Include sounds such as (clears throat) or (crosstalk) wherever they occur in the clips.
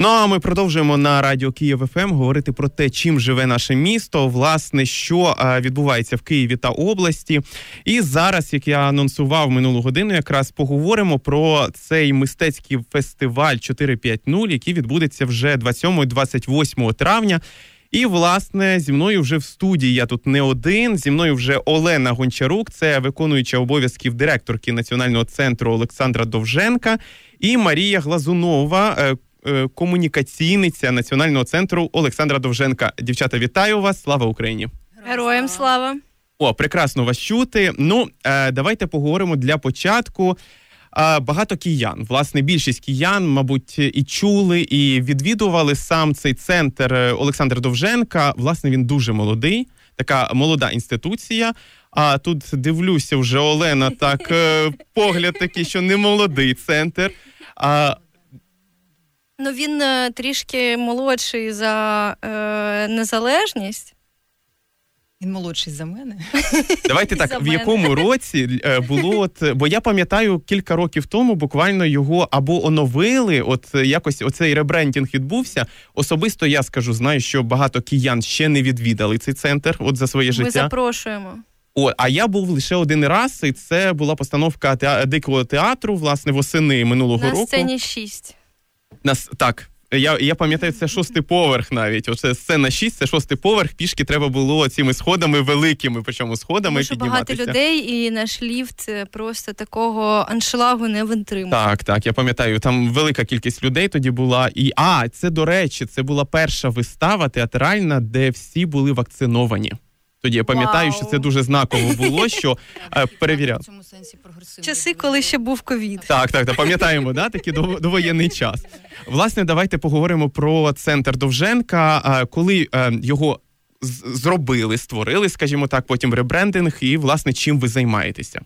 Ну а ми продовжуємо на радіо Київ ФМ говорити про те, чим живе наше місто, власне, що відбувається в Києві та області. І зараз, як я анонсував минулу годину, якраз поговоримо про цей мистецький фестиваль 450, який відбудеться вже 27-28 травня. І, власне, зі мною вже в студії я тут не один. Зі мною вже Олена Гончарук, це виконуюча обов'язків директорки Національного центру Олександра Довженка, і Марія Глазунова, е, е, комунікаційниця Національного центру Олександра Довженка. Дівчата, вітаю вас! Слава Україні! Героям слава! О, прекрасно вас чути. Ну, е, давайте поговоримо для початку. Багато киян, власне, більшість киян, мабуть, і чули, і відвідували сам цей центр Олександра Довженка. Власне, він дуже молодий, така молода інституція. А тут дивлюся, вже Олена так е, погляд такий, що не молодий центр. А Ну він е, трішки молодший за е, незалежність. Він молодший за мене. (laughs) Давайте так, в якому році е, було от, бо я пам'ятаю кілька років тому, буквально його або оновили. От якось оцей ребрендінг відбувся. Особисто я скажу, знаю, що багато киян ще не відвідали цей центр. От за своє життя. Ми запрошуємо. О, а я був лише один раз, і це була постановка теа... дикого театру, власне, восени минулого На року. На сцені 6. Нас так. Я я пам'ятаю, це шостий поверх навіть. Оце сцена 6, це шостий поверх. Пішки треба було цими сходами великими, причому сходами Тому підніматися. багато людей, і наш ліфт просто такого аншлагу не витримує. Так, так, я пам'ятаю, там велика кількість людей тоді була. І а, це до речі, це була перша вистава театральна, де всі були вакциновані. Тоді я пам'ятаю, Вау. що це дуже знаково було, що (laughs) перевіряв. В цьому сенсі прогресивно. Часи, коли ще був ковід. Так, так, так, пам'ятаємо, да, такий довоєнний час. Власне, давайте поговоримо про центр Довженка, коли е, його зробили, створили, скажімо так, потім ребрендинг, і власне чим ви займаєтеся?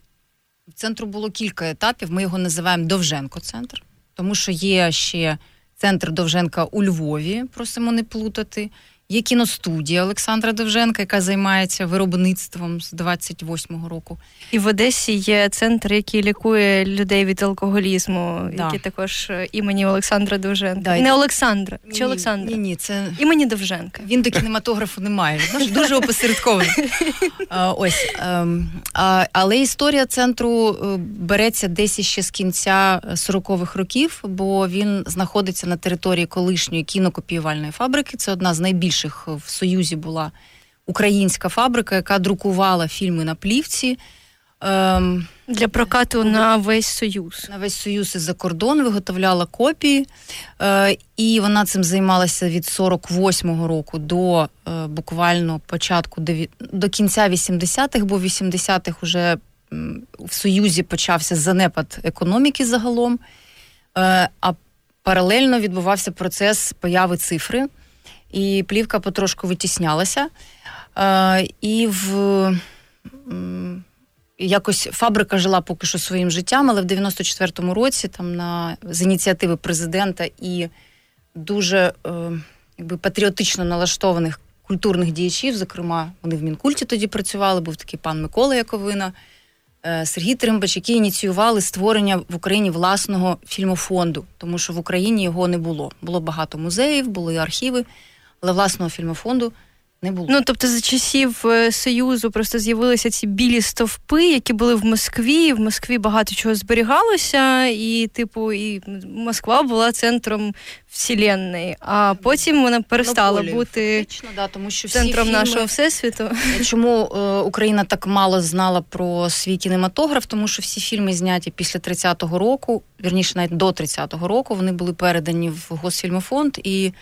В центру було кілька етапів. Ми його називаємо Довженко-центр, тому що є ще центр Довженка у Львові, просимо не плутати. Є кіностудія Олександра Довженка, яка займається виробництвом з 28-го року. І в Одесі є центр, який лікує людей від алкоголізму, да. який також е, імені Олександра Довженка. Да. Не Олександра ні, чи Олександра? Ні, ні, це імені Довженка. Він до кінематографу не має. Дуже опосередкований. (laughs) Ось ем, але історія центру е, береться десь ще з кінця 40-х років, бо він знаходиться на території колишньої кінокопіювальної фабрики. Це одна з найбільш найбільших в Союзі була українська фабрика, яка друкувала фільми на плівці. Ем, Для прокату на весь союз. На весь союз із за кордон виготовляла копії, е, і вона цим займалася від 48-го року до е, буквально початку до кінця 80-х, бо в 80-х вже в Союзі почався занепад економіки загалом. Е, а паралельно відбувався процес появи цифри і плівка потрошку витіснялася. Е, І в якось фабрика жила поки що своїм життям, але в 94-му році, там на з ініціативи президента і дуже е, якби патріотично налаштованих культурних діячів, зокрема, вони в Мінкульті тоді працювали, був такий пан Микола Яковина. Е, Сергій Тримбач, які ініціювали створення в Україні власного фільмофонду, тому що в Україні його не було. Було багато музеїв, були архіви але власного фільмофонду не було. Ну тобто за часів е, Союзу просто з'явилися ці білі стовпи, які були в Москві. В Москві багато чого зберігалося, і, типу, і Москва була центром вселенної, а потім вона перестала бути фактично, да, тому що центром фільми... нашого всесвіту. Чому е, Україна так мало знала про свій кінематограф? Тому що всі фільми зняті після 30-го року, вірніше навіть до 30-го року, вони були передані в Госфільмофонд і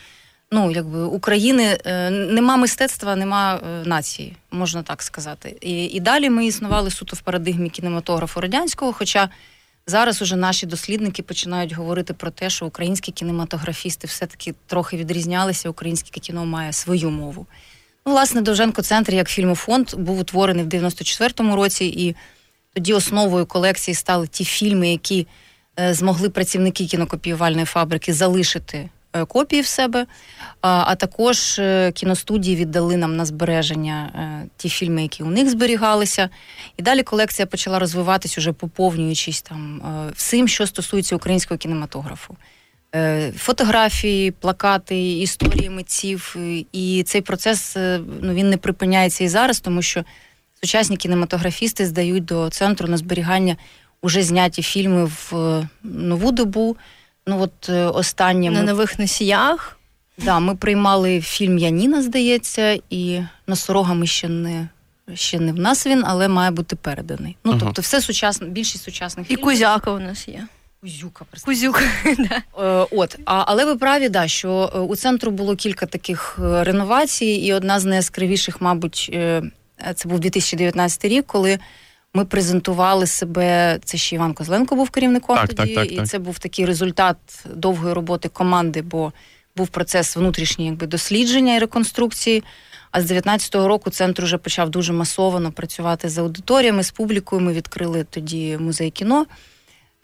ну якби України е, нема мистецтва, нема е, нації, можна так сказати. І і далі ми існували суто в парадигмі кінематографу радянського. Хоча зараз уже наші дослідники починають говорити про те, що українські кінематографісти все-таки трохи відрізнялися. Українське кіно має свою мову. Ну, власне, Довженко центр як фільмофонд був утворений в 94-му році, і тоді основою колекції стали ті фільми, які е, змогли працівники кінокопіювальної фабрики залишити копії в себе, а також е, кіностудії віддали нам на збереження е, ті фільми, які у них зберігалися. І далі колекція почала розвиватись, уже поповнюючись там всім, що стосується українського кінематографу. Фотографії, плакати, історії митців, і цей процес ну, він не припиняється і зараз, тому що сучасні кінематографісти здають до центру на зберігання уже зняті фільми в нову добу. Ну от останнє на ми... нових носіях. Да, ми приймали фільм Яніна, здається, і носорога ми ще не ще не в нас він, але має бути переданий. Ну ага. тобто, все сучасне, більшість сучасних фільмів. І Кузяка у нас є. Кузюка, Кузюка, (laughs) да. Е, От, а, але ви праві, да, що е, у центру було кілька таких е, реновацій, і одна з найяскравіших, мабуть, це був 2019 рік, коли ми презентували себе. Це ще Іван Козленко був керівником так, тоді, так, так, і це був такий результат довгої роботи команди, бо був процес внутрішньої якби, дослідження і реконструкції. А з 19-го року центр вже почав дуже масово працювати з аудиторіями, з публікою. Ми відкрили тоді музей кіно.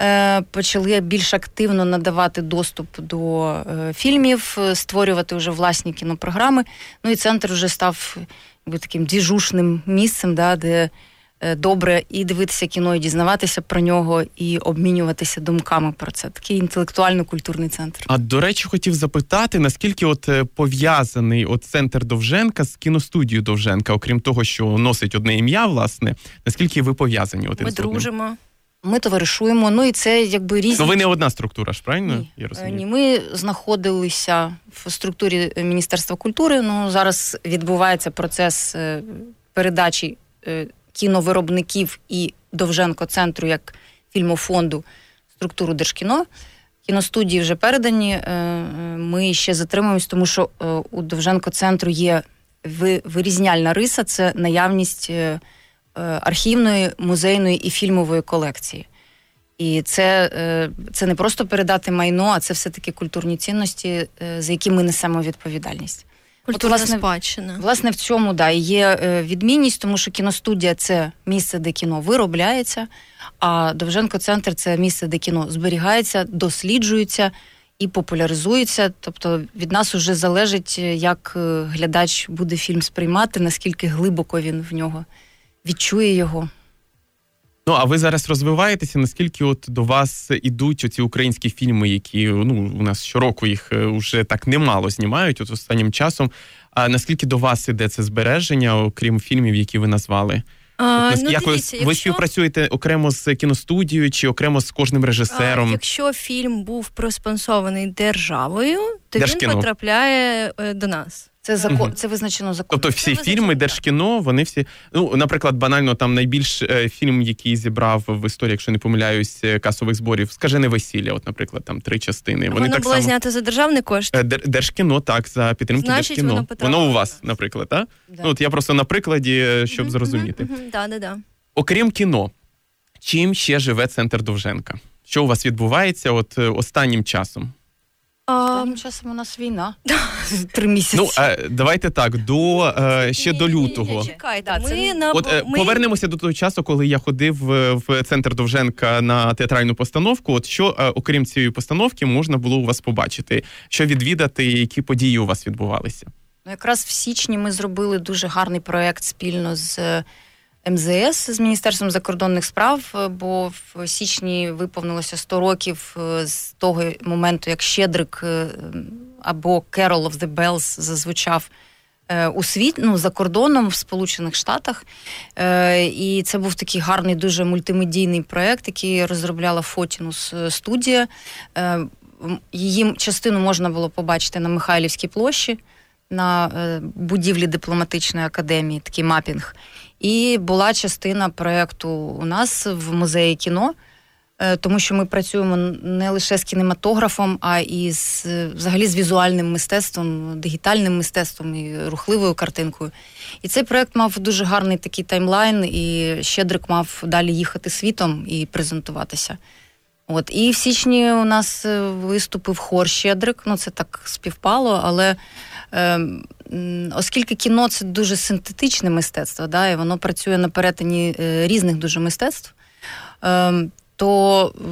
Е, почали більш активно надавати доступ до е, фільмів, створювати вже власні кінопрограми. Ну і центр вже став якби, таким діжушним місцем, да, де Е, добре і дивитися кіно, і дізнаватися про нього, і обмінюватися думками про це. Такий інтелектуально-культурний центр. А до речі, хотів запитати, наскільки от е, пов'язаний от центр Довженка з кіностудією Довженка, окрім того, що носить одне ім'я, власне, наскільки ви пов'язані? От Ми дружимо. Ми товаришуємо, ну і це якби різні. Ну, ви не одна структура ж, правильно? Ні. Я розумію? Ні, Ми знаходилися в структурі Міністерства культури. Ну зараз відбувається процес е, передачі кіновиробників і Довженко центру як фільмофонду структуру Держкіно. Кіностудії вже передані. Е, е, ми ще затримуємось, тому що е, у Довженко центру є вирізняльна риса це наявність архівної, музейної і фільмової колекції. І це це не просто передати майно, а це все-таки культурні цінності, за які ми несемо відповідальність. Культурна От, власне, спадщина. Власне, в цьому да, є е, відмінність, тому що кіностудія це місце, де кіно виробляється, а Довженко центр це місце, де кіно зберігається, досліджується і популяризується. Тобто від нас вже залежить, е, як е, глядач буде фільм сприймати, наскільки глибоко він в нього відчує його. Ну, а ви зараз розвиваєтеся? Наскільки от до вас ідуть оці українські фільми, які ну у нас щороку їх вже е, так немало знімають от останнім часом? А наскільки до вас іде це збереження, окрім фільмів, які ви назвали? А, ну, як дивіться, ви, співпрацюєте окремо з кіностудією чи окремо з кожним режисером? А, якщо фільм був проспонсований державою, то Держкіно. він потрапляє е, до нас. Це закон, це визначено законом. Тобто всі фільми Держкіно, вони всі. Ну, наприклад, банально там найбільш е, фільм, який зібрав в історії, якщо не помиляюсь, е, касових зборів, скажене весілля. От, наприклад, там три частини. Вони воно так було само... знято за державний кошт. Е, Держкіно, так, за підтримки Значить, Держкіно. Воно, воно у вас, наприклад, так? Да. Ну, от я просто на прикладі, щоб mm-hmm, зрозуміти. Mm-hmm, да, да, да. Окрім кіно, чим ще живе центр Довженка? Що у вас відбувається от останнім часом? Останнім часом у нас війна. (laughs) Три місяці. Ну, е, давайте так, до е, ще до лютого. Чекайте, ми на От е, ми... повернемося до того часу, коли я ходив е, в центр Довженка на театральну постановку. От що, е, окрім цієї постановки, можна було у вас побачити, що відвідати, які події у вас відбувалися? Ну, якраз в січні ми зробили дуже гарний проект спільно з МЗС з Міністерством закордонних справ, е, бо в січні виповнилося 100 років е, з того моменту, як Щедрик е, або Carol of the Bells зазвучав у світ, ну, за кордоном в Сполучених Штатах. І це був такий гарний, дуже мультимедійний проєкт, який розробляла Фотінус студія. Її частину можна було побачити на Михайлівській площі. На будівлі дипломатичної академії, такий мапінг. І була частина проєкту у нас в музеї кіно, е, тому що ми працюємо не лише з кінематографом, а і з взагалі з візуальним мистецтвом, дигітальним мистецтвом і рухливою картинкою. І цей проєкт мав дуже гарний такий таймлайн, і Щедрик мав далі їхати світом і презентуватися. От і в січні у нас е, виступив хор Щедрик. Ну це так співпало, але е, оскільки кіно це дуже синтетичне мистецтво, да, і воно працює на перетині е, різних дуже мистецтв, е, то е,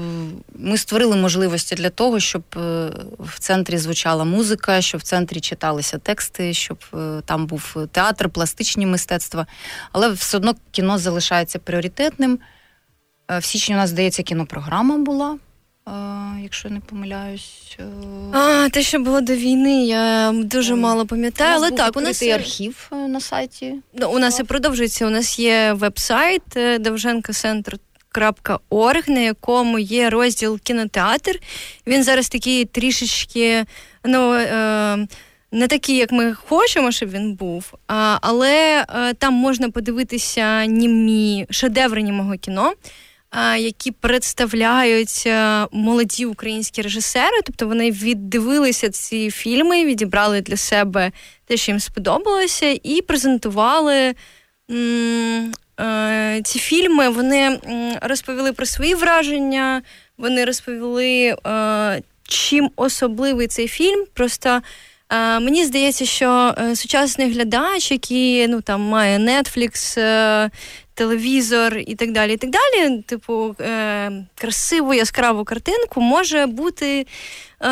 ми створили можливості для того, щоб е, в центрі звучала музика, щоб в центрі читалися тексти, щоб там був театр, пластичні мистецтва. Але все одно кіно залишається пріоритетним. В січні у нас, здається, кінопрограма була. Якщо не помиляюсь. А, те, що було до війни, я дуже мало пам'ятаю. Але так, у нас є архів на сайті. Ну, у нас і продовжується. У нас є веб-сайт Довженка Центр. Орг, на якому є розділ кінотеатр. Він зараз такий трішечки, ну е, не такий, як ми хочемо, щоб він був. А, Але е, там можна подивитися німі шедеври німого кіно які представляють е, молоді українські режисери, тобто вони віддивилися ці фільми, відібрали для себе те, що їм сподобалося, і презентували. Е, ці фільми вони розповіли про свої враження, вони розповіли, е, чим особливий цей фільм. Просто мені здається, що сучасний глядач, який ну там має Netflix, телевізор і так далі. і так далі, Типу, е, красиву яскраву картинку може бути е,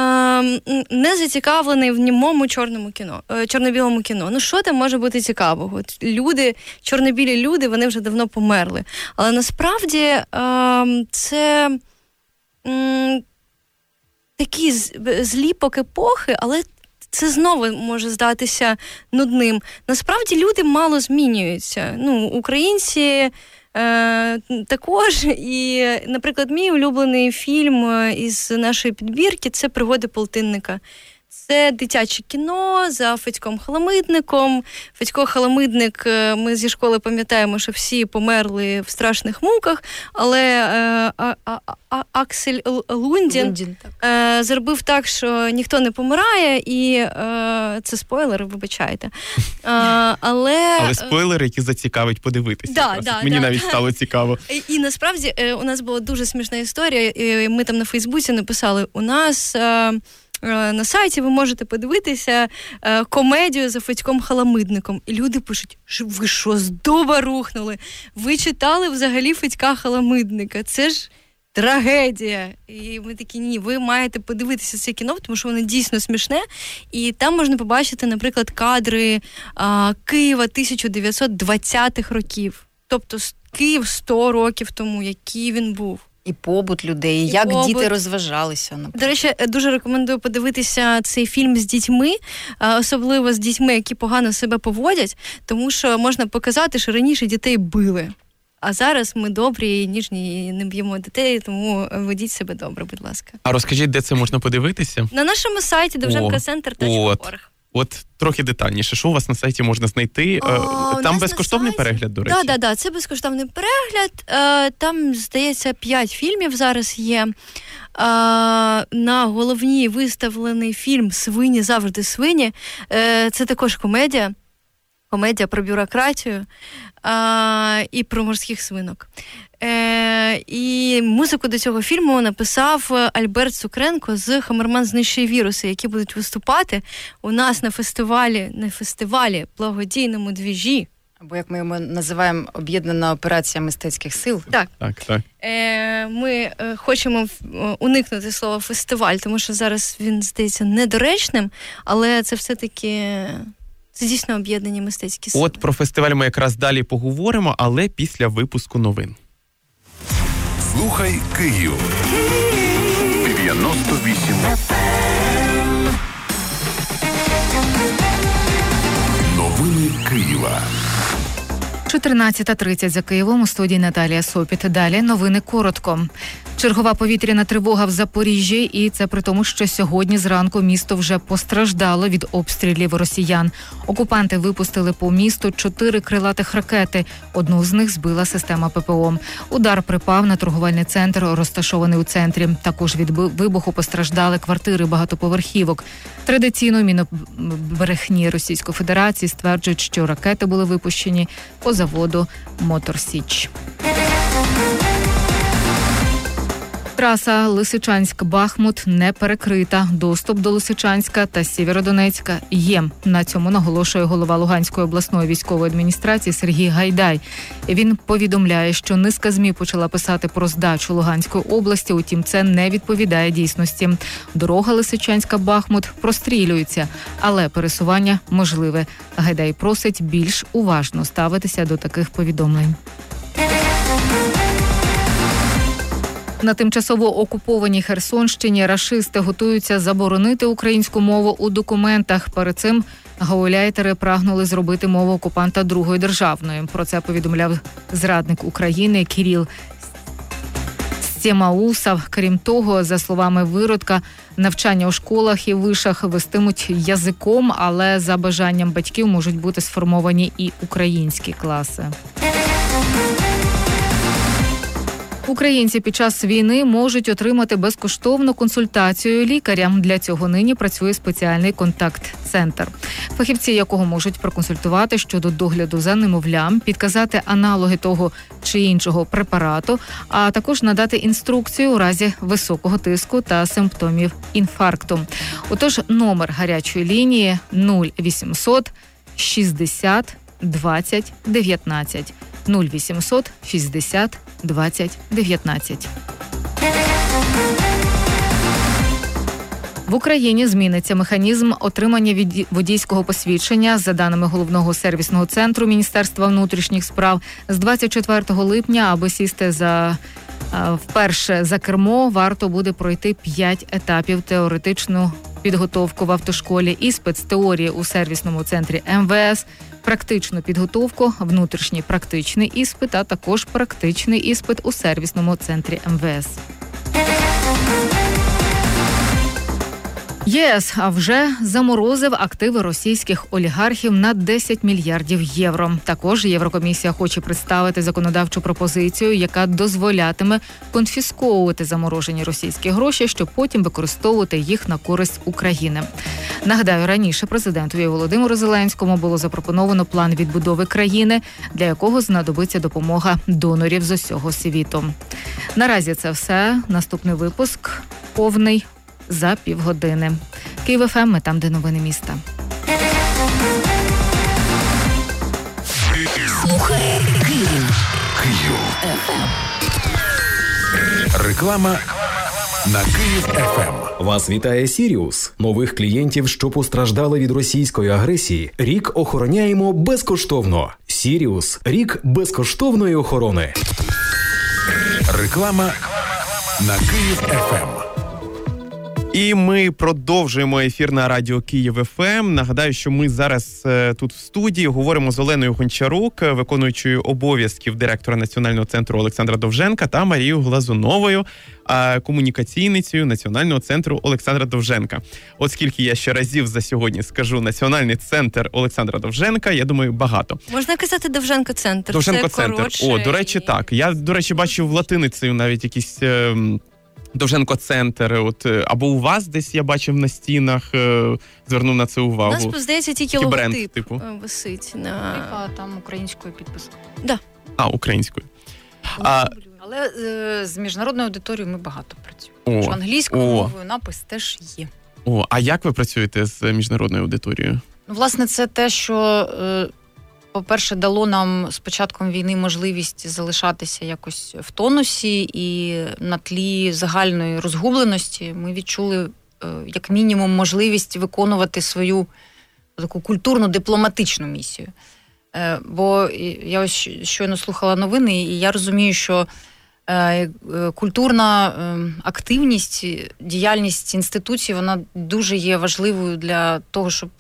не зацікавлений в німому чорному кіно, е, чорно-білому кіно. Ну, що там може бути цікавого? Люди, чорно-білі люди, вони вже давно померли. Але насправді е, це. Такі зліпок епохи, але це знову може здатися нудним. Насправді люди мало змінюються. Ну, Українці. Е, також, і, наприклад, мій улюблений фільм е, із нашої підбірки це пригоди полтинника. Це дитяче кіно за Федьком Халамидником. Федько Халамидник, е, ми зі школи пам'ятаємо, що всі померли в страшних муках, але е, а, а, а, Аксель Лундін, Лундін так. Е, зробив так, що ніхто не помирає, і е, це спойлер, вибачайте. Е, але але спойлери, які зацікавить подивитися. Да, да, Мені да, навіть стало цікаво. І, і насправді у нас була дуже смішна історія. Ми там на Фейсбуці написали: у нас. Е, на сайті ви можете подивитися е, комедію за Федьком Халамидником. І люди пишуть, ви що, з дуба рухнули? Ви читали взагалі Федька Халамидника? Це ж. Трагедія. І ми такі ні, ви маєте подивитися це кіно, тому що воно дійсно смішне. І там можна побачити, наприклад, кадри а, Києва 1920-х років. Тобто Київ 100 років тому, який він був. І побут людей, і як побут. діти розважалися. Наприклад. До речі, дуже рекомендую подивитися цей фільм з дітьми, особливо з дітьми, які погано себе поводять, тому що можна показати, що раніше дітей били. А зараз ми добрі, ніжні і не б'ємо дітей, тому ведіть себе добре, будь ласка. А розкажіть, де це можна подивитися? На нашому сайті Довженка Центр От. Трохи детальніше, що у вас на сайті можна знайти? О, е, Там безкоштовний сайті... перегляд, до речі. Так, так, так, це безкоштовний перегляд. Е, там, здається, п'ять фільмів зараз є. Е, на головній виставлений фільм Свині завжди свині. Це також комедія. Комедія про бюрократію а, і про морських свинок. Е, І музику до цього фільму написав Альберт Цукренко з Хамерман знищує віруси, які будуть виступати у нас на фестивалі, на фестивалі благодійному двіжі. Або як ми його називаємо об'єднана операція мистецьких сил. Так, так, так. Е, Ми е, хочемо уникнути слова фестиваль, тому що зараз він здається недоречним, але це все-таки це дійсно об'єднані мистецькі сили. От про фестиваль ми якраз далі поговоримо, але після випуску новин. Слухай Київ 98 Новини Києва. 14.30 за Києвом у студії Наталія Сопіт. Далі новини коротко. Чергова повітряна тривога в Запоріжжі, і це при тому, що сьогодні зранку місто вже постраждало від обстрілів росіян. Окупанти випустили по місту чотири крилатих ракети. Одну з них збила система ППО. Удар припав на торговельний центр, розташований у центрі. Також від вибуху постраждали квартири багатоповерхівок. Традиційно мінобрехні Російської Федерації стверджують, що ракети були випущені по заводу Моторсіч. Траса Лисичанськ-Бахмут не перекрита. Доступ до Лисичанська та Сєвєродонецька є. На цьому наголошує голова Луганської обласної військової адміністрації Сергій Гайдай. Він повідомляє, що низка змі почала писати про здачу Луганської області. Утім, це не відповідає дійсності. Дорога Лисичанська-Бахмут прострілюється, але пересування можливе. Гайдай просить більш уважно ставитися до таких повідомлень. На тимчасово окупованій Херсонщині рашисти готуються заборонити українську мову у документах. Перед цим гауляйтери прагнули зробити мову окупанта другою державною. Про це повідомляв зрадник України Кіріл Стємаусов. Крім того, за словами виродка, навчання у школах і вишах вестимуть язиком, але за бажанням батьків можуть бути сформовані і українські класи. Українці під час війни можуть отримати безкоштовну консультацію лікаря. Для цього нині працює спеціальний контакт-центр, фахівці якого можуть проконсультувати щодо догляду за немовлям, підказати аналоги того чи іншого препарату, а також надати інструкцію у разі високого тиску та симптомів інфаркту. Отож, номер гарячої лінії 0800 60 20 19 0800 60 20 19. В Україні зміниться механізм отримання водійського посвідчення за даними головного сервісного центру Міністерства внутрішніх справ з 24 липня, аби сісти за вперше за кермо, варто буде пройти 5 етапів теоретичну підготовку в автошколі, іспит з теорії у сервісному центрі МВС, практичну підготовку, внутрішній практичний іспит, а також практичний іспит у сервісному центрі МВС. ЄС а вже заморозив активи російських олігархів на 10 мільярдів євро. Також Єврокомісія хоче представити законодавчу пропозицію, яка дозволятиме конфісковувати заморожені російські гроші, щоб потім використовувати їх на користь України. Нагадаю, раніше президентові Володимиру Зеленському було запропоновано план відбудови країни, для якого знадобиться допомога донорів з усього світу. Наразі це все. Наступний випуск повний за півгодини. Київ ФМ, ми там, де новини міста. Слухай Київ. Київ. Реклама на Київ ФМ. Вас вітає Сіріус. Нових клієнтів, що постраждали від російської агресії. Рік охороняємо безкоштовно. Сіріус рік безкоштовної охорони. Реклама на Київ ФМ. І ми продовжуємо ефір на радіо Київ ФМ. Нагадаю, що ми зараз е, тут в студії говоримо з Оленою Гончарук, е, виконуючою обов'язків директора національного центру Олександра Довженка та Марією Глазуновою, комунікаційницею національного центру Олександра Довженка. От скільки я ще разів за сьогодні скажу національний центр Олександра Довженка, я думаю, багато можна казати Довженко центр. Довженко центр. О, до речі, і... так. Я до речі бачив латиницею навіть якісь. Довженко центр, от е, або у вас десь я бачив на стінах, е, звернув на це увагу. У нас здається тільки логотип бренд, типу. е, висить на А там українською підпис. Да. А, українською. А, Але е, з міжнародною аудиторією ми багато працюємо. О, Що англійською о. мовою напис теж є. О, а як ви працюєте з міжнародною аудиторією? Ну, власне, це те, що, е, по-перше, дало нам з початком війни можливість залишатися якось в тонусі, і на тлі загальної розгубленості ми відчули, е, як мінімум, можливість виконувати свою таку культурну дипломатичну місію. Е, Бо я ось щойно слухала новини, і я розумію, що культурна е, активність, діяльність інституцій, вона дуже є важливою для того, щоб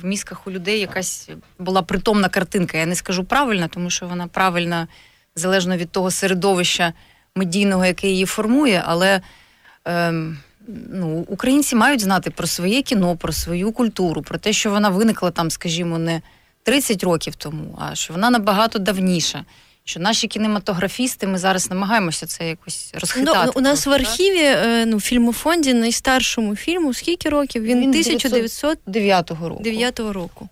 в мізках у людей якась була притомна картинка. Я не скажу правильна, тому що вона правильна залежно від того середовища медійного, яке її формує, але. Е, Ну, українці мають знати про своє кіно, про свою культуру, про те, що вона виникла там, скажімо, не 30 років тому, а що вона набагато давніша. Що наші кінематографісти, ми зараз намагаємося це якось розхитати. Ну, у нас просто, в архіві е, ну, фільмофонді найстаршому фільму скільки років? Він, Він 1909 9-го року. року.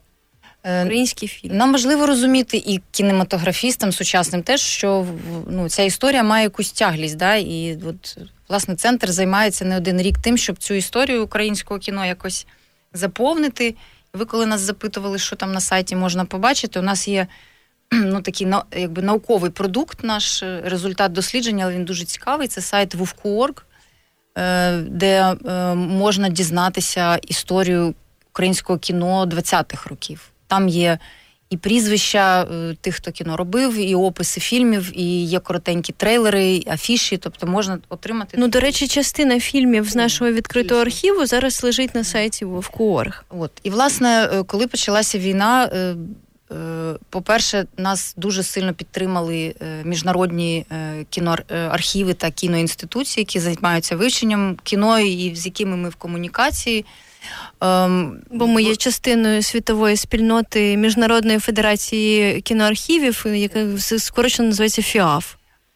Е, Український фільм. Нам важливо розуміти і кінематографістам сучасним теж, що ну, ця історія має якусь тяглість. Да? І от, власне, центр займається не один рік тим, щоб цю історію українського кіно якось заповнити. Ви, коли нас запитували, що там на сайті можна побачити, у нас є (clears throat) ну, такий якби, науковий продукт, наш е, результат дослідження, але він дуже цікавий. Це сайт Вовку.орг, е, де е, можна дізнатися історію українського кіно 20-х років. Там є і прізвища тих, хто кіно робив, і описи фільмів, і є коротенькі трейлери, і афіші, тобто можна отримати. Ну, до речі, частина фільмів з нашого відкритого архіву зараз лежить на сайті Вовкуорг. От і власне, коли почалася війна. Е, по-перше, нас дуже сильно підтримали міжнародні кіноархіви та кіноінституції, які займаються вивченням кіно і з якими ми в комунікації. Ем, Бо ми є частиною світової спільноти Міжнародної федерації кіноархівів, яка скорочено називається ФІАФ.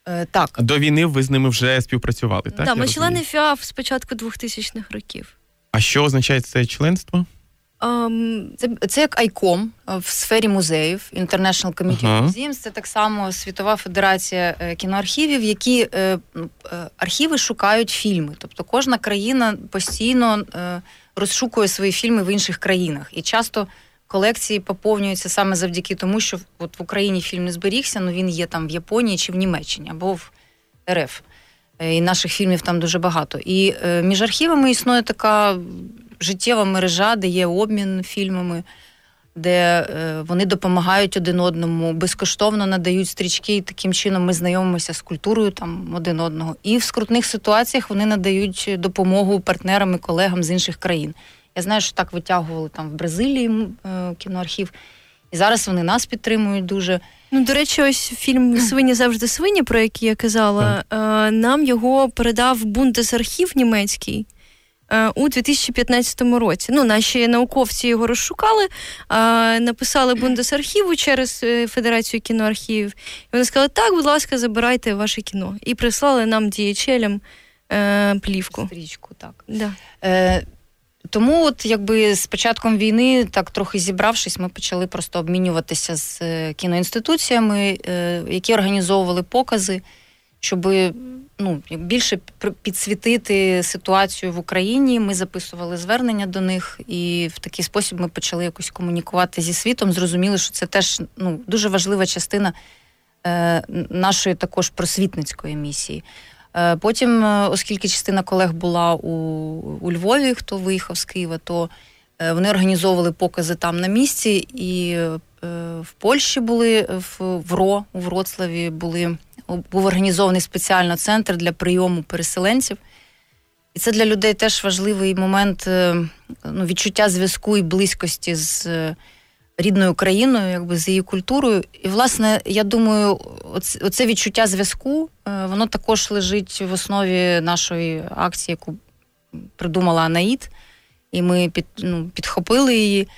Е, так. До війни ви з ними вже співпрацювали, так? Так, ми члени ФІАФ з початку 2000-х років. А що означає це членство? Um, це це як ICOM в сфері музеїв International Committee ага. Museums. Це так само Світова Федерація е, кіноархівів, які е, е, архіви шукають фільми. Тобто кожна країна постійно е, розшукує свої фільми в інших країнах. І часто колекції поповнюються саме завдяки тому, що от в Україні фільм не зберігся, ну він є там в Японії чи в Німеччині або в РФ. Е, і наших фільмів там дуже багато. І е, між архівами існує така життєва мережа, де є обмін фільмами, де е, вони допомагають один одному, безкоштовно надають стрічки, і таким чином ми знайомимося з культурою там один одного. І в скрутних ситуаціях вони надають допомогу партнерам і колегам з інших країн. Я знаю, що так витягували там в Бразилії кіноархів, і зараз вони нас підтримують дуже. Ну, до речі, ось фільм Свині завжди свині, про який я казала. Е, нам його передав Бундесархів німецький. Е, у 2015 році. Ну, Наші науковці його розшукали, написали Бундесархіву через е, Федерацію кіноархівів. І вони сказали, так, будь ласка, забирайте ваше кіно. І прислали нам діячелям е, плівку. Стрічку, так. Да. Е, тому, от якби з початком війни, так трохи зібравшись, ми почали просто обмінюватися з кіноінституціями, які організовували покази, щоб ну, більше підсвітити ситуацію в Україні. Ми записували звернення до них, і в такий спосіб ми почали якось комунікувати зі світом. Зрозуміли, що це теж ну, дуже важлива частина е, нашої також просвітницької місії. Е, Потім, е, оскільки частина колег була у, у Львові, хто виїхав з Києва, то е, вони організовували покази там на місці, і в Польщі були в, РО у Вроцлаві були був організований спеціально центр для прийому переселенців. І це для людей теж важливий момент ну, відчуття зв'язку і близькості з рідною країною, якби з її культурою. І, власне, я думаю, оце відчуття зв'язку, е, воно також лежить в основі нашої акції, яку придумала Анаїд, і ми під, ну, підхопили її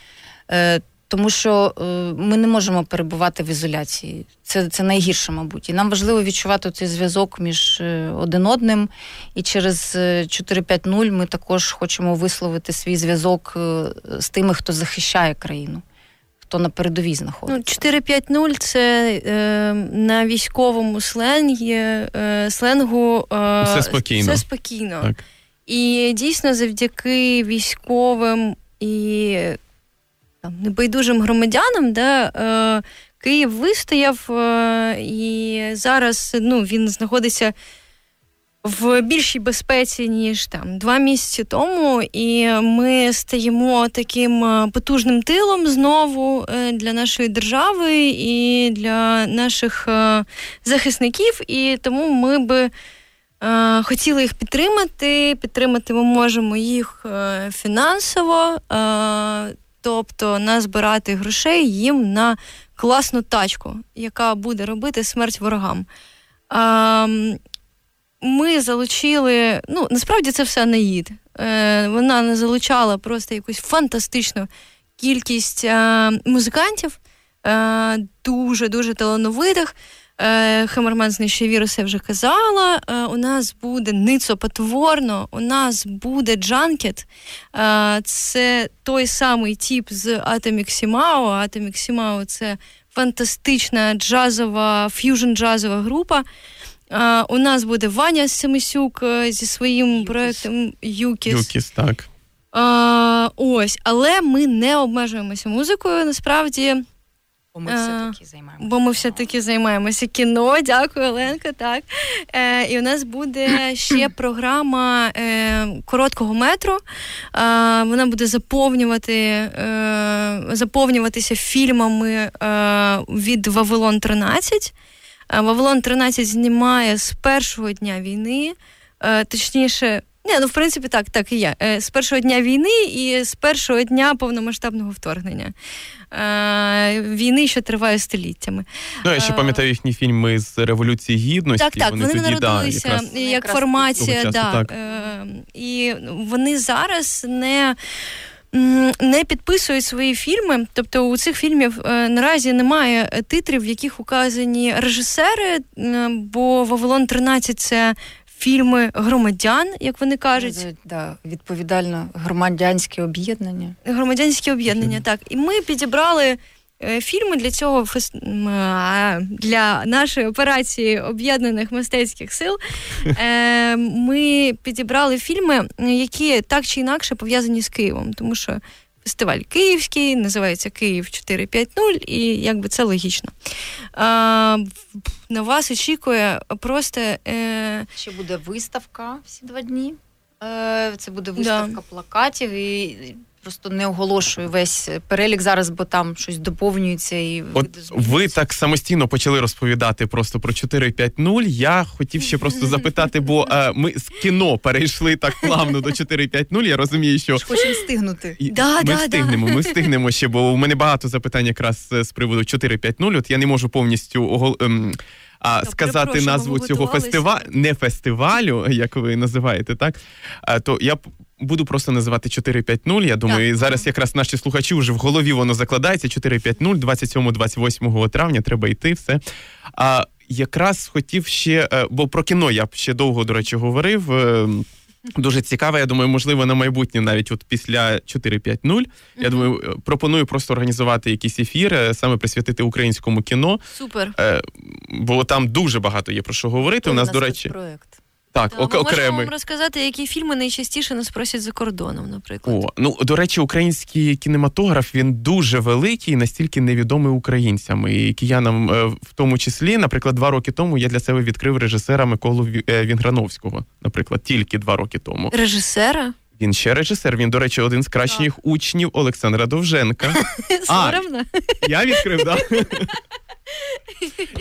тому що е, ми не можемо перебувати в ізоляції. Це це найгірше, мабуть. І нам важливо відчувати цей зв'язок між е, один одним. І через 4.5.0 е, ми також хочемо висловити свій зв'язок з тими, хто захищає країну. Хто на передовій знаходиться. Ну, 4-5-0 це е, на військовому сленгі, е, сленгу е, все спокійно. Все спокійно. Так. І дійсно завдяки військовим і там небайдужим громадянам, де е, Київ вистояв, е, і зараз ну, він знаходиться в більшій безпеці, ніж там два місяці тому, і ми стаємо таким е, потужним тилом знову е, для нашої держави і для наших е, захисників. І тому ми би. Хотіли їх підтримати. Підтримати ми можемо їх фінансово, тобто назбирати грошей їм на класну тачку, яка буде робити смерть ворогам. Ми залучили, ну насправді це все наїд. Е, Вона не залучала просто якусь фантастичну кількість е, музикантів, е, дуже дуже талановитих. Е, Хамерман Знищує Віруси, я вже казала. Е, у нас буде Ницо Потворно, у нас буде джанкет. Е, це той самий тип з Atomic Simao. Atomic Simao – це фантастична джазова, ф'южн-джазова група. У нас буде Ваня Семисюк зі своїм Юкіс. проєктом Юкіс. Юкіс, так. А, Ось, але ми не обмежуємося музикою. Насправді Бо ми Е, все-таки займаємося. Бо ми все-таки займаємося кіно. Дякую, Оленка. Так. Е, і у нас буде ще (clears throat) програма е, короткого метру. Е, вона буде заповнювати, е, заповнюватися фільмами е, від Вавилон 13. Е, Вавилон 13 знімає з першого дня війни, е, точніше. Ні, ну в принципі так, так і є. Е, З першого дня війни і з першого дня повномасштабного вторгнення. Е, Війни, що триває століттями. Ну, я ще пам'ятаю їхні фільми з Революції Гідності. Так, так, вони, тоді, народилися да, якраз... Як якраз формація, часу, да, так. е, і вони зараз не. Не підписують свої фільми, тобто у цих фільмів е, наразі немає титрів, в яких указані режисери, е, бо Вавилон 13 це фільми громадян, як вони кажуть, Це, да, відповідально громадянське об'єднання. громадянські об'єднання. Так, і ми підібрали фільми для цього для нашої операції об'єднаних мистецьких сил. Е, Ми підібрали фільми, які так чи інакше пов'язані з Києвом, тому що. Фестиваль київський, називається Київ 450, і якби це логічно. А, на вас очікує просто е, Ще буде виставка всі два дні. Е, Це буде виставка плакатів і просто не оголошую весь перелік зараз, бо там щось доповнюється і От ви так самостійно почали розповідати просто про 4.5.0. Я хотів ще просто запитати, бо е, ми з кіно перейшли так плавно до 4.5.0. Я розумію, що хочемо встигнути. і Да, ми да, встигнемо. Ми встигнемо ще, бо у мене багато запитань якраз е, з приводу 4.5.0. От я не можу повністю огол... ем, а, Та, сказати назву цього фестивалю, не фестивалю, як ви називаєте, так? А, то я буду просто називати 4.5.0. Я думаю, Так. зараз якраз наші слухачі вже в голові воно закладається. 4.5.0, 27-28 травня треба йти, все. А якраз хотів ще, е, бо про кіно я б ще довго, до речі, говорив. е, Дуже цікаво, я думаю, можливо, на майбутнє, навіть от після 4.5.0, я думаю, пропоную просто організувати якийсь ефір, е, саме присвятити українському кіно, супер. бо там дуже багато є про що говорити. У нас, до речі, проект. Так, Та, ок- ми можемо вам розказати, які фільми найчастіше нас просять за кордоном, наприклад. О, ну до речі, український кінематограф він дуже великий, і настільки невідомий українцям і киянам, е, в тому числі, наприклад, два роки тому я для себе відкрив режисера Миколу е, Вінграновського. Наприклад, тільки два роки тому. Режисера? Він ще режисер. Він, до речі, один з кращих учнів Олександра Довженка. (laughs) А, Соромно? Я відкрив, так? (laughs)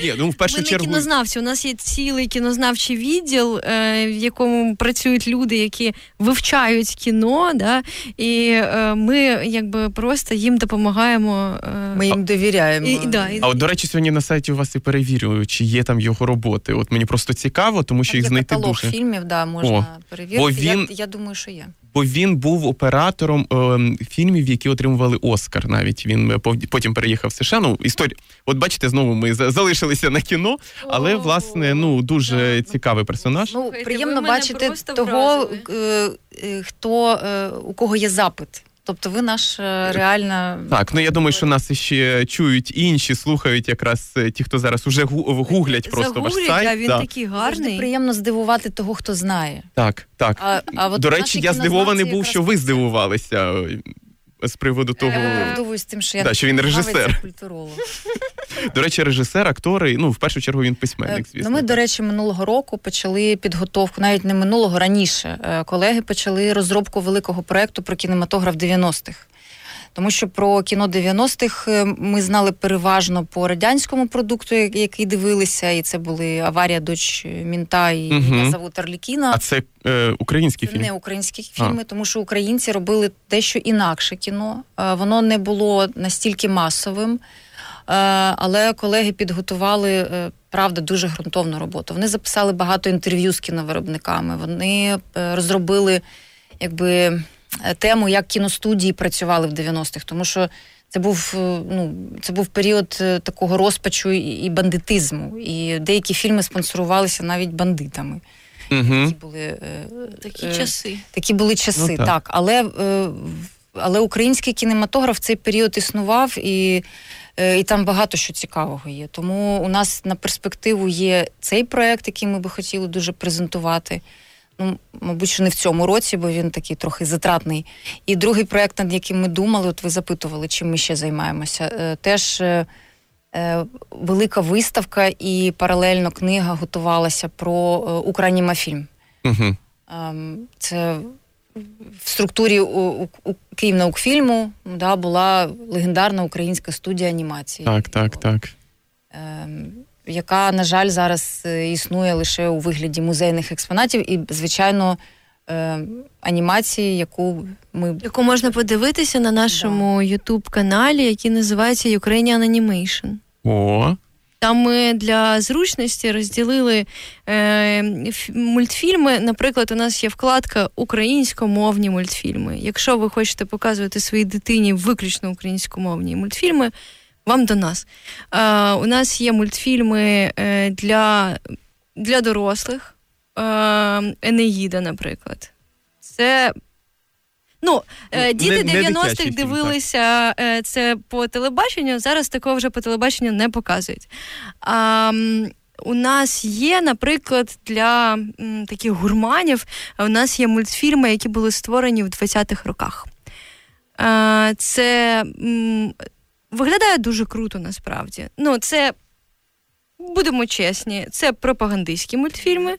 Ні, ну в першу Ми не чергу. кінознавці. У нас є цілий кінознавчий відділ, е, в якому працюють люди, які вивчають кіно, да, і е, ми якби просто їм допомагаємо. е, Ми їм довіряємо. і, і, да, і, А от, до речі, сьогодні на сайті у вас і перевірюю, чи є там його роботи. От мені просто цікаво, тому що Там їх є знайти каталог дуже. фільмів, да, можна О, перевірити. бо він- Я, я думаю, що є. Бо він був оператором е, фільмів, які отримували Оскар. Навіть він е, потім переїхав в США. Ну, історія. От бачите, знову ми залишилися на кіно, але власне ну дуже цікавий персонаж. Ну, приємно бачити того, е, е, хто е, у кого є запит. Тобто ви наш реально Так, ну я думаю, що нас ще чують інші, слухають якраз е, ті, хто зараз уже гуглять просто ваш сайт. а він да. такий Завжди гарний. приємно здивувати того, хто знає. Так, так. А, а от До речі, я здивований був, що ви здивувалися е, з приводу того. з тим, що я Да, що він режисер. культуролог. До речі, режисер, актори, ну в першу чергу він письменник. Е, Звісно, Ну, ми, до речі, минулого року почали підготовку, навіть не минулого раніше. е, Колеги почали розробку великого проекту про кінематограф 90-х. Тому що про кіно 90-х е, ми знали переважно по радянському продукту, який дивилися, і це були аварія доч Мінта і. «Меня зовут Орлікіна. А це е, український Це фільм. не українські фільми, тому що українці робили дещо інакше кіно. Е, Воно не було настільки масовим. Е, Але колеги підготували правда дуже ґрунтовну роботу. Вони записали багато інтерв'ю з кіновиробниками. Вони розробили якби тему, як кіностудії працювали в 90-х, тому що це був е, ну це був період е, такого розпачу і бандитизму. І деякі фільми спонсорувалися навіть бандитами. Угу. Які були е, Такі е, часи. Такі були часи, Ну, так. так. Але, е, але український кінематограф в цей період існував і, е, і там багато що цікавого є. Тому у нас на перспективу є цей проект, який ми би хотіли дуже презентувати. Ну, мабуть, що не в цьому році, бо він такий трохи затратний. І другий проект, над яким ми думали, от ви запитували, чим ми ще займаємося. е, Теж е, е, велика виставка і паралельно книга готувалася про Українімафільм. Угу. Ем, Це в структурі у, у, у Київнаукфільму да, була легендарна українська студія анімації. Так, так, так. Яка, на жаль, зараз е, існує лише у вигляді музейних експонатів і, звичайно, е, анімації, яку ми Яку можна подивитися на нашому Ютуб каналі, який називається Ukrainian Animation. О, Там ми для зручності розділили е, мультфільми. Наприклад, у нас є вкладка українськомовні мультфільми. Якщо ви хочете показувати своїй дитині виключно українськомовні мультфільми, вам до нас. Е, у нас є мультфільми е, для, для дорослих, е, Енеїда, наприклад. Це. Ну, е, Не- діти не 90-х дивилися е, це по телебаченню. Зараз такого вже по телебаченню не показують. А, у нас є, наприклад, для м, таких гурманів, у нас є мультфільми, які були створені в 20-х роках. А, це м, виглядає дуже круто насправді. Ну, це. Будемо чесні, це пропагандистські мультфільми,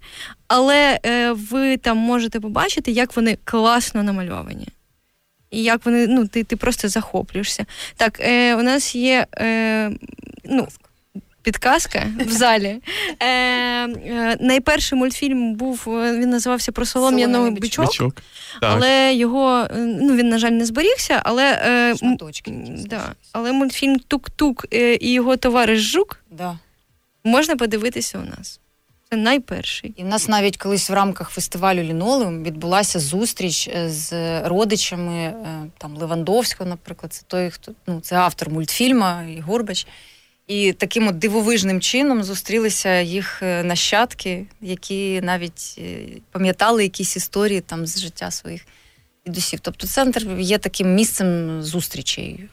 але е, ви там можете побачити, як вони класно намальовані. І як вони, ну, ти, ти просто захоплюєшся. Так, е, у нас є е, ну, підказка в залі. Е, е, найперший мультфільм був, е, він називався про солом'яного бичок, бичок. Так. але його, е, ну, він, на жаль, не зберігся, але, е, м- шматочки. м, да, але мультфільм Тук-Тук і його товариш Жук Да. можна подивитися у нас. Це найперший. І в нас навіть колись в рамках фестивалю Лінолеум відбулася зустріч е, з родичами там Левандовського, наприклад, це той, хто ну це автор мультфільма і Горбач. І таким от дивовижним чином зустрілися їх е, нащадки, які навіть е, пам'ятали якісь історії там з життя своїх дідусів. Тобто центр є таким місцем зустрічей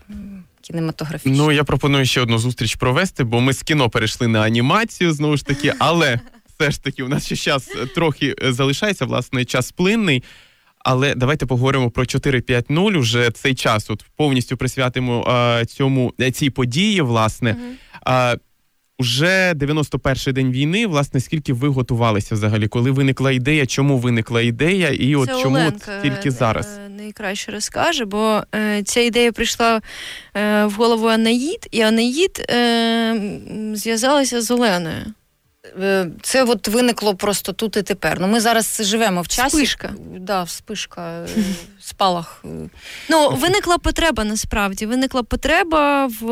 кінематографічних. Ну, я пропоную ще одну зустріч провести, бо ми з кіно перейшли на анімацію знову ж таки, але все ж таки, у нас ще час е, трохи залишається, власне, час плинний. Але давайте поговоримо про 4.5.0. Уже цей час от повністю присвятимо е, цьому цій події. Власне, а, уже 91-й день війни. Власне, скільки ви готувалися взагалі? Коли виникла ідея? Чому виникла ідея? І от Це чому от тільки е, зараз? найкраще розкаже, бо е, ця ідея прийшла е, в голову Анаїд, і Анаїд е, зв'язалася з Оленою. Е, Це от виникло просто тут і тепер. Ну ми зараз живемо в часі. Спишка. Да, вспишка, е, спалах. е. Ну, виникла потреба насправді. Виникла потреба в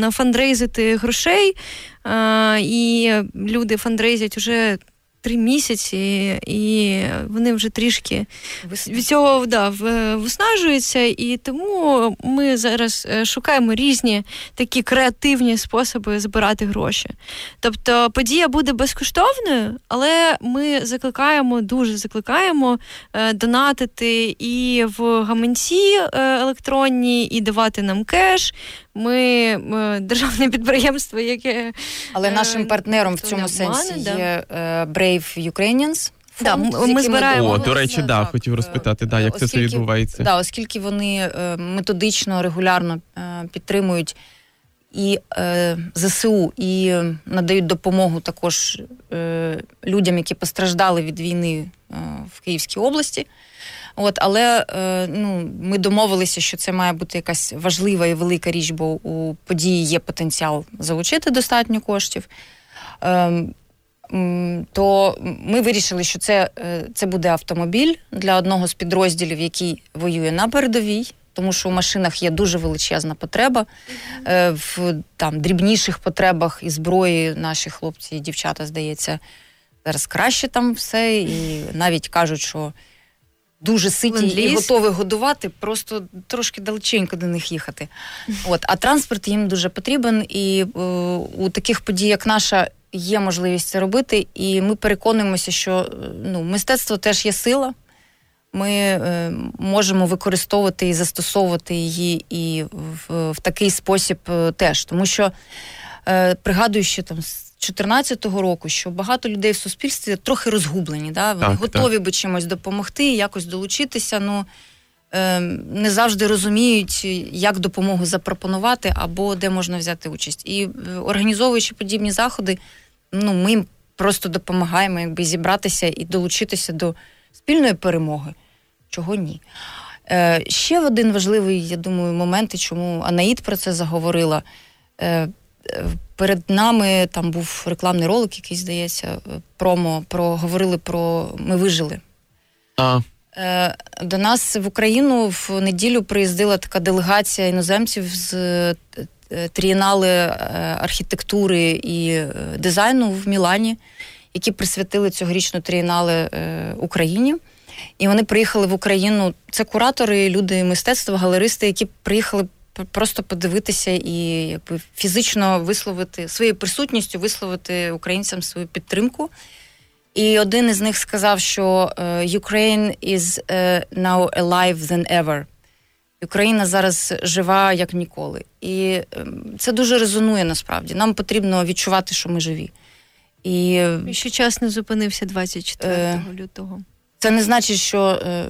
на фандрейзити грошей, і люди фандрейзять уже три місяці, і вони вже трішки від цього да, виснажуються, і тому ми зараз е, шукаємо різні такі креативні способи збирати гроші. Тобто подія буде безкоштовною, але ми закликаємо, дуже закликаємо е, донатити і в гаманці е, електронні, і давати нам кеш. Ми державне (laughs) підприємство, яке Але нашим партнером в цьому сенсі обмани, да. Brave Ukrainians. Да, фонд, ми- ми збираємо. О, до речі, да, так, хотів розпитати, да, як це відбувається. Да, оскільки вони е, методично, регулярно е, підтримують і е, ЗСУ, і е, надають допомогу також е, людям, які постраждали від війни е, в Київській області. От, але е, ну, ми домовилися, що це має бути якась важлива і велика річ, бо у події є потенціал залучити достатньо коштів. То ми вирішили, що це, е, це буде автомобіль для одного з підрозділів, який воює на передовій. Тому що у машинах є дуже величезна потреба. Е, В там дрібніших потребах і зброї наші хлопці і дівчата, здається, зараз краще там все. І навіть кажуть, що дуже ситі і готові годувати, просто трошки далеченько до них їхати. От, а транспорт їм дуже потрібен, і е, у таких подій, як наша, є можливість це робити. І ми переконуємося, що е, ну, мистецтво теж є сила. Ми е, можемо використовувати і застосовувати її і в, в такий спосіб е, теж. Тому що е, пригадую, що там з 2014 року, що багато людей в суспільстві трохи розгублені. Да? Вони Так, готові би чимось допомогти, якось долучитися. Ну не завжди розуміють, як допомогу запропонувати або де можна взяти участь. І е, організовуючи подібні заходи, ну ми їм просто допомагаємо якби зібратися і долучитися до спільної перемоги. Чого ні? Е, Ще один важливий, я думаю, момент, і чому Анаїд про це заговорила. Е, Перед нами там був рекламний ролик, який здається, промо про говорили про ми вижили. А, До нас в Україну в неділю приїздила така делегація іноземців з е, е, трієнали е, архітектури і е, дизайну в Мілані, які присвятили цьогорічну трієнале е, Україні. І вони приїхали в Україну. Це куратори, люди мистецтва, галеристи, які приїхали просто подивитися і якби, фізично висловити своєю присутністю, висловити українцям свою підтримку. І один із них сказав, що е, Ukraine is е, now alive than ever. Україна зараз жива як ніколи. І ем, це дуже резонує насправді. Нам потрібно відчувати, що ми живі. І ще час не зупинився 24 Е, лютого. це не значить, що е,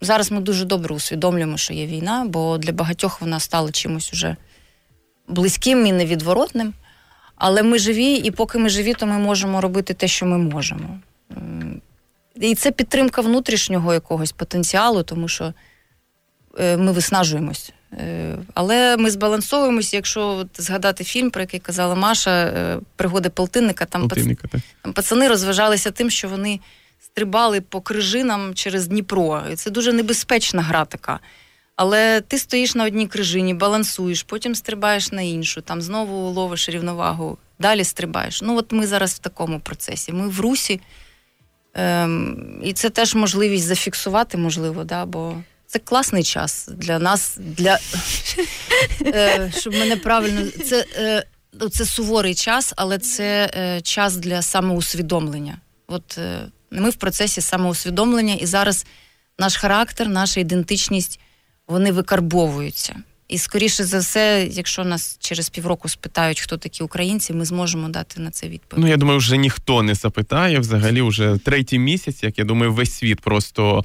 зараз ми дуже добре усвідомлюємо, що є війна, бо для багатьох вона стала чимось уже близьким і невідворотним. Але ми живі, і поки ми живі, то ми можемо робити те, що ми можемо. І це підтримка внутрішнього якогось потенціалу, тому що е, ми виснажуємось. Е, Але ми збалансовуємось, якщо от згадати фільм, про який казала Маша, е, пригоди полтинника, там полтинника, так. там пацани розважалися тим, що вони стрибали по крижинам через Дніпро. І це дуже небезпечна гра така. Але ти стоїш на одній крижині, балансуєш, потім стрибаєш на іншу, там знову ловиш рівновагу, далі стрибаєш. Ну, от ми зараз в такому процесі. Ми в русі, ем, і це теж можливість зафіксувати, можливо, да, бо це класний час для нас, для (laughs) е, щоб мене правильно. Це, е, ну, це суворий час, але це е, час для самоусвідомлення. От е, ми в процесі самоусвідомлення, і зараз наш характер, наша ідентичність вони викарбовуються. І скоріше за все, якщо нас через півроку спитають, хто такі українці, ми зможемо дати на це відповідь. Ну, я думаю, вже ніхто не запитає. Взагалі, вже третій місяць, як я думаю, весь світ просто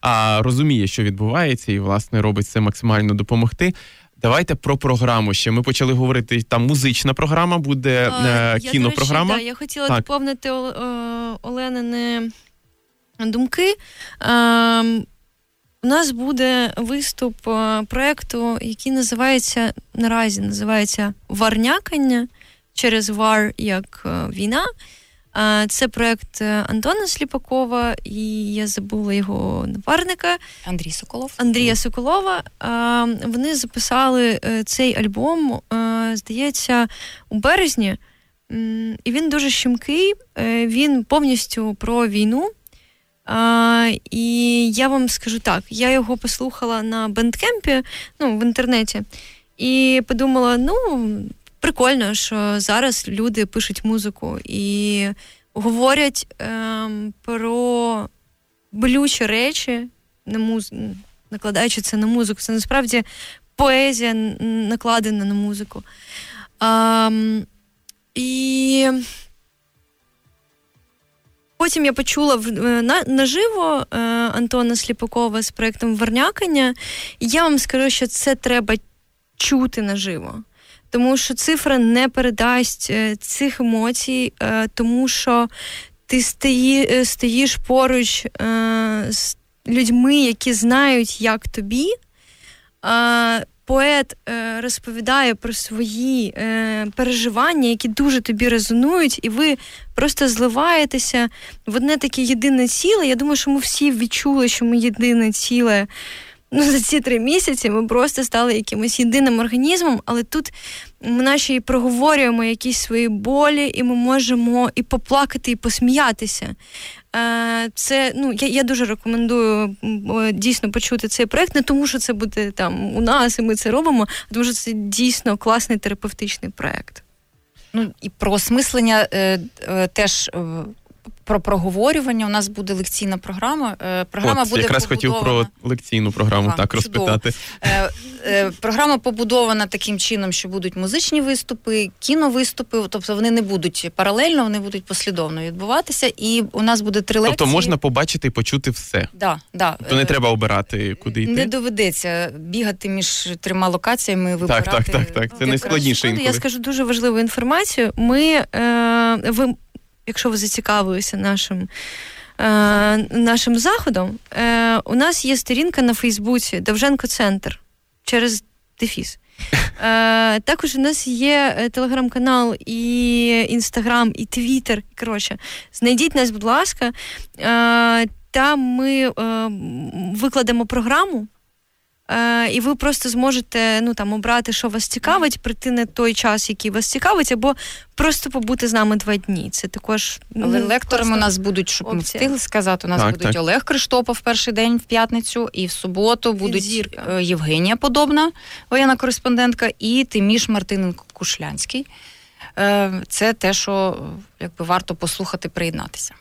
а, розуміє, що відбувається, і власне робить це максимально допомогти. Давайте про програму ще. Ми почали говорити. Там музична програма буде А, е, я, кінопрограма. До речі, да, я хотіла Так. доповнити Ол- е, Оленини думки. Ем, у нас буде виступ е, проєкту, який називається наразі називається Варнякання через вар як е, війна. Е, Це проєкт е, Антона Сліпакова, і я забула його напарника. Андрій Соколов. Андрія Соколова. Вони записали цей альбом, здається, у березні. І він дуже щемкий, він повністю про війну. А, і я вам скажу так: я його послухала на бендкемпі, ну, в інтернеті, і подумала: ну, прикольно, що зараз люди пишуть музику і говорять ем, про болючі речі, на муз... накладаючи це на музику. Це насправді поезія накладена на музику. Ам, і потім я почула в, е, на, наживо е, Антона Сліпакова з проєктом Вернякання. І я вам скажу, що це треба чути наживо. Тому що цифра не передасть е, цих емоцій, е, тому що ти стої, е, стоїш поруч е, з людьми, які знають, як тобі. Поет е, розповідає про свої е, переживання, які дуже тобі резонують, і ви просто зливаєтеся в одне таке єдине ціле. Я думаю, що ми всі відчули, що ми єдине ціле. Ну, за ці три місяці ми просто стали якимось єдиним організмом, але тут ми наші і проговорюємо якісь свої болі, і ми можемо і поплакати, і посміятися. Е, Це ну я, я дуже рекомендую е, дійсно почути цей проект, не тому, що це буде там у нас, і ми це робимо, а тому що це дійсно класний терапевтичний проект. Ну і про осмислення е, е, теж. Про проговорювання. У нас буде лекційна програма. Е, Програма От, буде якраз хотів про лекційну програму Ага, так чудово. розпитати. Е, е, Програма побудована таким чином, що будуть музичні виступи, кіновиступи. Тобто вони не будуть паралельно, вони будуть послідовно відбуватися. І у нас буде три лекції. Тобто можна побачити і почути все. да, да. То не треба обирати, куди йти. Не доведеться бігати між трьома локаціями, вибирати. так, так, так. Це найскладніше Я скажу дуже важливу інформацію. Ми, е, ви, якщо ви зацікавилися нашим. е, Нашим заходом е, у нас є сторінка на Фейсбуці Довженко Центр через Дефіс. (laughs) Е, також у нас є телеграм-канал, і інстаграм, і твіттер. Коротше, знайдіть нас, будь ласка. Там ми викладемо програму. Е, і ви просто зможете ну там обрати, що вас цікавить, прийти на той час, який вас цікавить, або просто побути з нами два дні. Це також Але ну, лекторами у нас будуть, щоб ми встигли сказати. У нас Так, будуть так. Олег Криштопов в перший день в п'ятницю, і в суботу будуть зірка. е, Євгенія Подобна, воєнна кореспондентка, і Тиміш Мартиненко Кушлянський. Е, Це те, що е, якби варто послухати, приєднатися.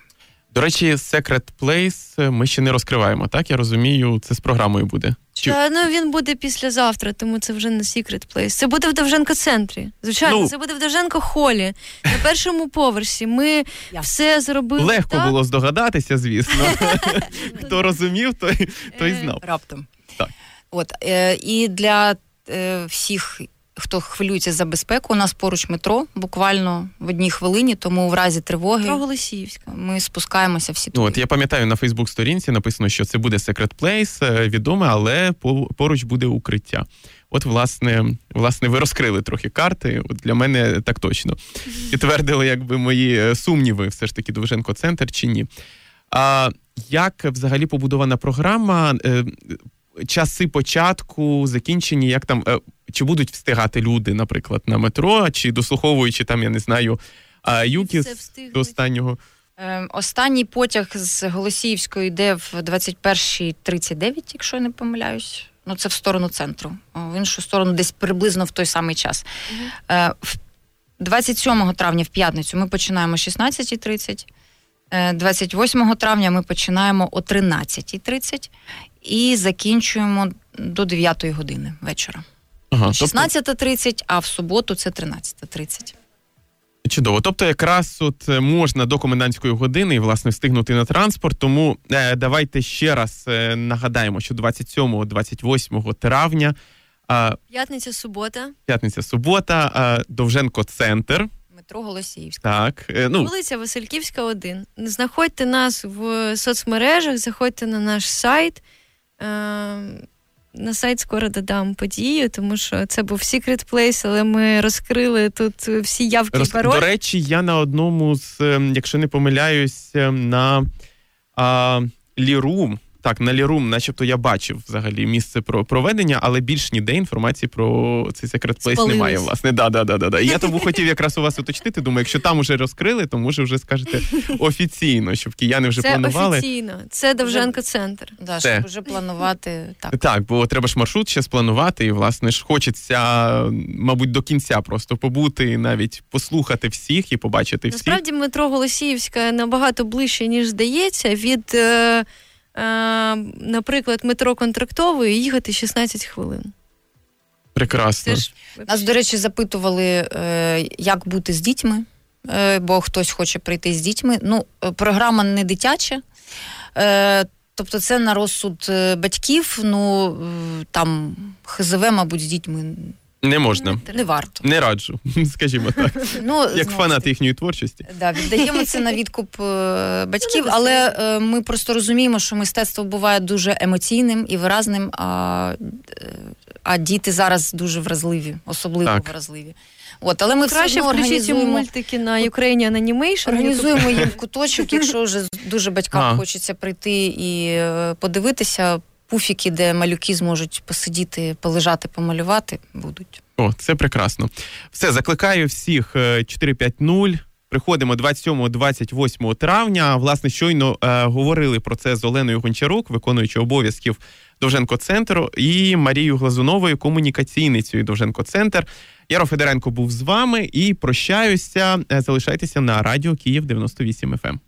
До речі, Secret Place ми ще не розкриваємо, так? Я розумію, це з програмою буде. Чи- Та, ну, він буде післязавтра, тому це вже не Secret Place. Це буде в Довженко центрі. Звичайно, Ну. це буде в Довженко холі. На першому поверсі. Ми все зробили. Легко так. було здогадатися, звісно. (laughs) Хто розумів, той, той Е, знав. Раптом. Так. От, е, і для е, всіх, хто хвилюється за безпеку, у нас поруч метро, буквально в одній хвилині, тому в разі тривоги Про Голосіївська. ми спускаємося всі Ну, от я пам'ятаю на Фейсбук-сторінці написано, що це буде Secret Place, е, відоме, але поруч буде укриття. От, власне, власне, ви розкрили трохи карти. От для мене так точно. Підтвердили, якби мої е, сумніви, все ж таки, Довженко центр чи ні. А як взагалі побудована програма? Е, Часи початку, закінчення, як там е, чи будуть встигати люди, наприклад, на метро, чи дослуховуючи там, я не знаю, встигнуть. до останнього. Е, Останній потяг з Голосіївської йде в 21.39, якщо я не помиляюсь. Ну, це в сторону центру. В іншу сторону, десь приблизно в той самий час. Е, в 27 травня в п'ятницю ми починаємо о 16.30. Е, 28 травня ми починаємо о 13.30 і закінчуємо до 9 години вечора. Ага, тобто- 16.30, а в суботу це 13.30. Чудово. Тобто, якраз от е, можна до комендантської години і власне встигнути на транспорт. Тому е, давайте ще раз е, нагадаємо, що 27-28 травня, е, П'ятниця, субота. п'ятниця, субота, е, Довженко центр. Метро Голосіївська. Так, е, ну Вулиця Васильківська, 1. Знаходьте нас в соцмережах, заходьте на наш сайт. Е, на сайт скоро додам подію, тому що це був Secret Place, але ми розкрили тут всі явки роз... пароль. до речі, я на одному з, е, якщо не помиляюсь, е, на а, Лірум. Так, на Лірум, начебто я бачив взагалі місце про проведення, але більш ніде інформації про цей Place Спалились. немає. Власне, да, да, да, да, да. І я тому (laughs) хотів якраз у вас уточнити. Думаю, якщо там уже розкрили, то може вже скажете офіційно, щоб кияни вже це планували. офіційно. Це Довженко центр. Да, Все. щоб вже планувати так. Так, бо треба ж маршрут ще спланувати, і власне ж хочеться, мабуть, до кінця просто побути, навіть послухати всіх і побачити всіх. Насправді метро Голосіївська набагато ближче, ніж здається. Від, е, наприклад, метро контрактової їхати 16 хвилин. Прекрасно. Ж Нас, до речі, запитували, е, як бути з дітьми, е, бо хтось хоче прийти з дітьми. Ну, е, програма не дитяча. Е, Тобто це на розсуд е, батьків, ну е, там ХЗВ, мабуть, з дітьми Не можна. не варто. Не раджу, (laughs) скажімо так. (laughs) Ну, Як фанат їхньої творчості. Да, віддаємо це на відкуп е, батьків, але е, ми просто розуміємо, що мистецтво буває дуже емоційним і виразним, а, е, а діти зараз дуже вразливі, особливо Так. вразливі. От, але ми Краще все організуємо, мультики на Ukrainian Animation. організуємо їм (laughs) куточок, якщо вже дуже батькам А. хочеться прийти і е, подивитися. Пуфіки, де малюки зможуть посидіти, полежати, помалювати, будуть. О, це прекрасно. Все, закликаю всіх е, 450. Приходимо 27-28 травня. Власне, щойно е, говорили про це з Оленою Гончарук, виконуючи обов'язків Довженко центру, і Марією Глазуновою, комунікаційницею Довженко Центр. Яро Федоренко був з вами і прощаюся. Е, Залишайтеся на радіо Київ 98 FM.